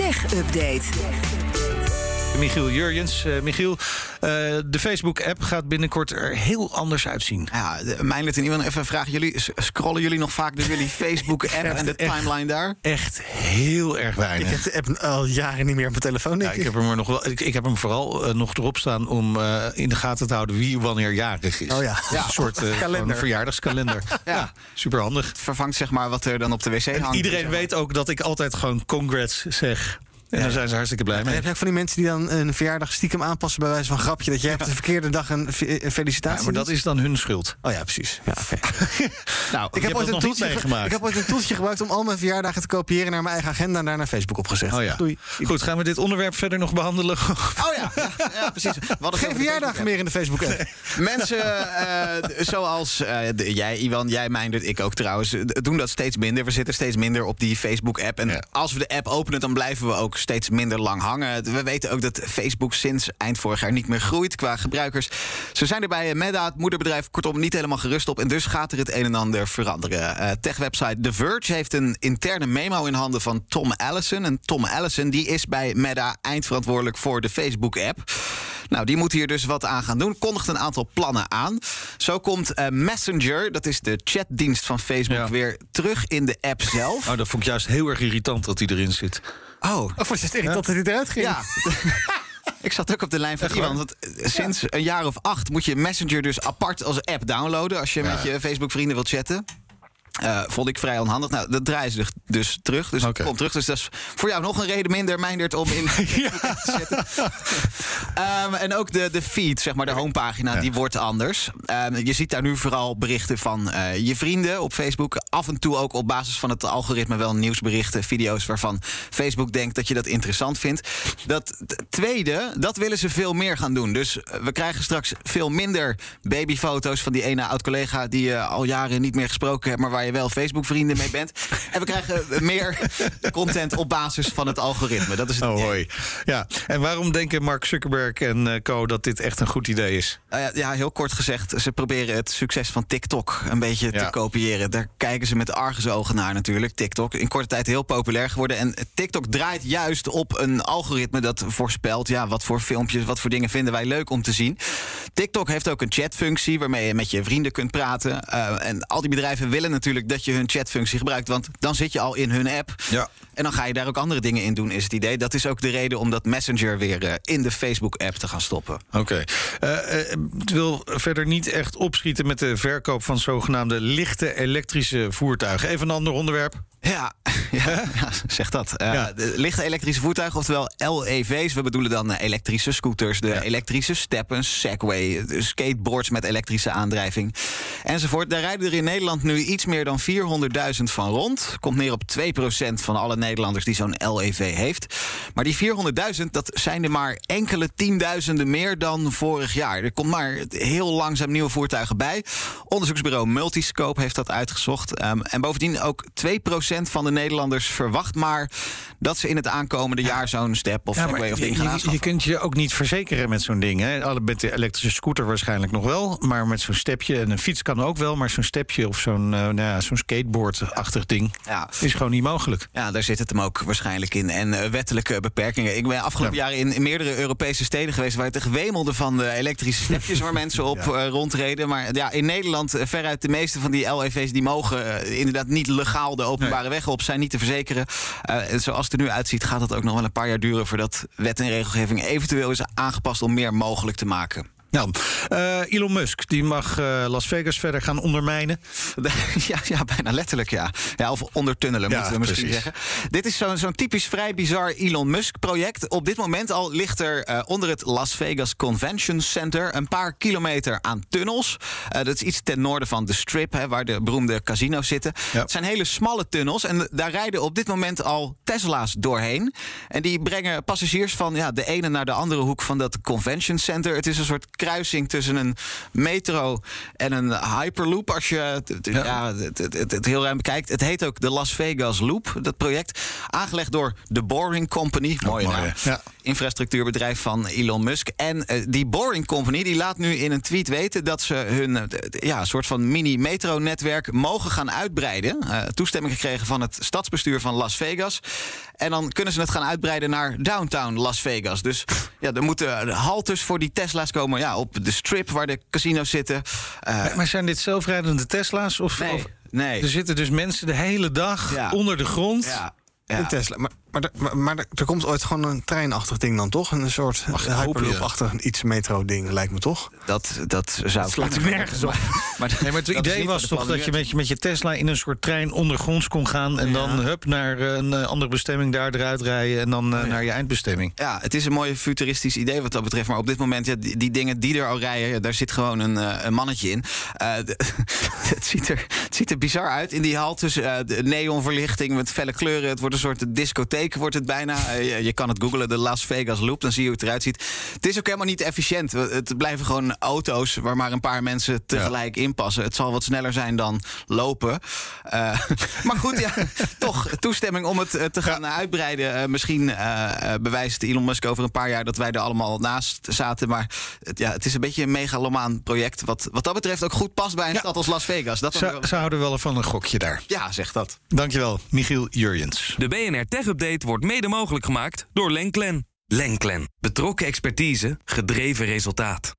Tech Update. Michiel Jurjens. Uh, Michiel, uh, de Facebook-app gaat binnenkort er heel anders uitzien. Ja, Mijnlet en iemand even vragen. Jullie, scrollen jullie nog vaak door jullie Facebook-app en de timeline daar? Echt heel erg weinig. Ik heb de app al jaren niet meer op mijn telefoon. Ja, ik, heb hem er nog wel, ik, ik heb hem vooral uh, nog erop staan om in de gaten te houden wie wanneer jarig is. Oh ja, ja. een soort kalender. verjaardagskalender. ja. ja, superhandig. Het vervangt zeg maar wat er dan op de wc hangt. Iedereen weet ook dat ik altijd gewoon congrats zeg. En ja. daar zijn ze hartstikke blij mee. heb je ook van die mensen die dan een verjaardag stiekem aanpassen... bij wijze van grapje, dat jij hebt de verkeerde dag een, felicitatie ja, maar dat is dan hun schuld. Oh ja, precies. Ja, okay. nou, ik heb, ooit een toeltje ik heb ooit een toeltje gebruikt om al mijn verjaardagen te kopiëren... naar mijn eigen agenda en daar naar Facebook opgezet. Oh ja. Doei. Goed, gaan we dit onderwerp verder nog behandelen? Oh ja, ja, ja precies. Hadden geen verjaardagen meer in de Facebook-app. Nee. Mensen uh, zoals uh, de, jij, Iwan, jij, Meindert, ik ook trouwens... doen dat steeds minder. We zitten steeds minder op die Facebook-app. En als we de app openen, dan blijven we ook steeds minder lang hangen. We weten ook dat Facebook sinds eind vorig jaar niet meer groeit qua gebruikers. Ze zijn er bij Meta, het moederbedrijf, kortom niet helemaal gerust op. En dus gaat er het een en ander veranderen. Uh, Tech-website The Verge heeft een interne memo in handen van Tom Allison. En Tom Allison die is bij Meta eindverantwoordelijk voor de Facebook-app. Nou, die moet hier dus wat aan gaan doen. Kondigt een aantal plannen aan. Zo komt uh, Messenger, dat is de chatdienst van Facebook, ja. weer terug in de app zelf. Oh, dat vond ik juist heel erg irritant dat hij erin zit. Oh, of was het irritant dat hij eruit ging? Ja. Ik zat ook op de lijn van iemand. Want sinds een jaar of acht moet je Messenger dus apart als app downloaden. als je met je Facebook-vrienden wilt chatten. Uh, vond ik vrij onhandig. Nou, dat draaien ze dus terug. Dus okay. komt terug. Dus dat is voor jou nog een reden minder, Meindert, om in ja. te zetten. um, en ook de, de feed, zeg maar, de homepagina, ja. die wordt anders. Um, je ziet daar nu vooral berichten van uh, je vrienden op Facebook. Af en toe ook op basis van het algoritme wel nieuwsberichten, video's waarvan Facebook denkt dat je dat interessant vindt. Dat tweede, dat willen ze veel meer gaan doen. Dus we krijgen straks veel minder babyfoto's van die ene oud-collega die je al jaren niet meer gesproken hebt, maar waar je wel Facebook-vrienden mee bent. En we krijgen meer content op basis van het algoritme. Dat is het oh, hoi. Ja, en waarom denken Mark Zuckerberg en uh, co dat dit echt een goed idee is? Uh, ja, heel kort gezegd, ze proberen het succes van TikTok een beetje ja. te kopiëren. Daar kijken ze met argusogen naar natuurlijk. TikTok, in korte tijd heel populair geworden. En TikTok draait juist op een algoritme dat voorspelt... ja, wat voor filmpjes, wat voor dingen vinden wij leuk om te zien. TikTok heeft ook een chatfunctie waarmee je met je vrienden kunt praten. Uh, en al die bedrijven willen natuurlijk dat je hun chatfunctie gebruikt. Want dan zit je al in hun app. Ja. En dan ga je daar ook andere dingen in doen, is het idee. Dat is ook de reden om dat Messenger weer uh, in de Facebook-app te gaan stoppen. Oké. Okay. Uh, uh, het wil verder niet echt opschieten met de verkoop van zogenaamde lichte elektrische voertuigen. Even een ander onderwerp. Ja, ja, ja, zeg dat. Uh, ja. Lichte elektrische voertuigen, oftewel LEV's. We bedoelen dan elektrische scooters, de ja. elektrische steppens, Segway, skateboards met elektrische aandrijving enzovoort. Daar rijden er in Nederland nu iets meer dan 400.000 van rond. Komt neer op 2% van alle Nederlanders die zo'n LEV heeft. Maar die 400.000, dat zijn er maar enkele tienduizenden meer dan vorig jaar. Er komt maar heel langzaam nieuwe voertuigen bij. Onderzoeksbureau Multiscope heeft dat uitgezocht. Um, en bovendien ook 2% van de Nederlanders verwacht maar dat ze in het aankomende jaar zo'n step of Segway of ding gaan je, je kunt je ook niet verzekeren met zo'n ding. Hè? Met de elektrische scooter waarschijnlijk nog wel. Maar met zo'n stepje en een fiets kan ook wel. Maar zo'n stepje of zo'n uh, nou ja, zo'n skateboard-achtig ding ja. is gewoon niet mogelijk. Ja, daar zit het hem ook waarschijnlijk in. En uh, wettelijke beperkingen. Ik ben afgelopen ja. jaren in, in, meerdere Europese steden geweest... waar het gewemelde van de elektrische stepjes waar mensen op ja. uh, rondreden. Maar ja, in Nederland veruit de meeste van die LEV's... die mogen inderdaad niet legaal de openbare weg op, zijn niet te verzekeren. zoals het er nu uitziet gaat het ook nog wel een paar jaar duren... voordat wet en regelgeving eventueel is aangepast om meer mogelijk te maken. Nou, uh, Elon Musk die mag uh, Las Vegas verder gaan ondermijnen. Ja, ja bijna letterlijk, ja. ja of ondertunnelen, ja, moeten we misschien precies. zeggen. Dit is zo'n zo'n typisch vrij bizar Elon Musk-project. Op dit moment al ligt er uh, onder het Las Vegas Convention Center... een paar kilometer aan tunnels. dat is iets ten noorden van de Strip, hè, waar de beroemde casino's zitten. Ja. Het zijn hele smalle tunnels en daar rijden op dit moment al Tesla's doorheen. En die brengen passagiers van ja, de ene naar de andere hoek van dat Convention Center. Het is een soort kruising tussen een metro en een hyperloop. Als je het, ja. het, het, het, heel ruim bekijkt. Het heet ook de Las Vegas Loop, dat project. Aangelegd door de Boring Company. Mooie naam. Ja. Infrastructuurbedrijf van Elon Musk. En uh, die Boring Company die laat nu in een tweet weten dat ze hun uh, ja, soort van mini-metro-netwerk mogen gaan uitbreiden. Uh, toestemming gekregen van het stadsbestuur van Las Vegas. En dan kunnen ze het gaan uitbreiden naar downtown Las Vegas. Dus ja, er moeten haltes voor die Tesla's komen ja, op de strip waar de casino's zitten. Uh, maar zijn dit zelfrijdende Tesla's? Of, nee, of, nee. Er zitten dus mensen de hele dag ja. onder de grond. Ja. Ja. Tesla. Maar, maar, maar, maar, er komt ooit gewoon een treinachtig ding dan toch? Een soort hyperloop-achtig iets metro-ding, lijkt me toch? Dat, dat zou dat slaat nergens op. Maar, nee, maar het idee was toch dat je met, je met je Tesla in een soort trein ondergronds kon gaan... en ja. dan hup naar een andere bestemming, daar eruit rijden... en dan uh, naar je eindbestemming. Ja, het is een mooi futuristisch idee wat dat betreft. Maar op dit moment, ja, die, die dingen die er al rijden... daar zit gewoon een, uh, een mannetje in. Uh, het, ziet er, het ziet er bizar uit. In die haltes, de neonverlichting met felle kleuren. Het wordt een soort discotheek wordt het bijna. Uh, je, je, kan het googlen, de Las Vegas Loop. Dan zie je hoe het eruit ziet. Het is ook helemaal niet efficiënt. Het blijven gewoon auto's waar maar een paar mensen tegelijk ja. in passen. Het zal wat sneller zijn dan lopen. Uh, maar goed, ja, toch toestemming om het te gaan ja. uitbreiden. misschien bewijst Elon Musk over een paar jaar dat wij er allemaal naast zaten. Maar het, ja, het is een beetje een megalomaan project. Wat, wat dat betreft ook goed past bij een ja. stad als Las Vegas. Dat ze, ze houden wel van een gokje daar. Ja, zeg dat. Dankjewel, Michiel Jurjens. De BNR Tech Update wordt mede mogelijk gemaakt door Lenklen. Lenklen. Betrokken expertise, gedreven resultaat.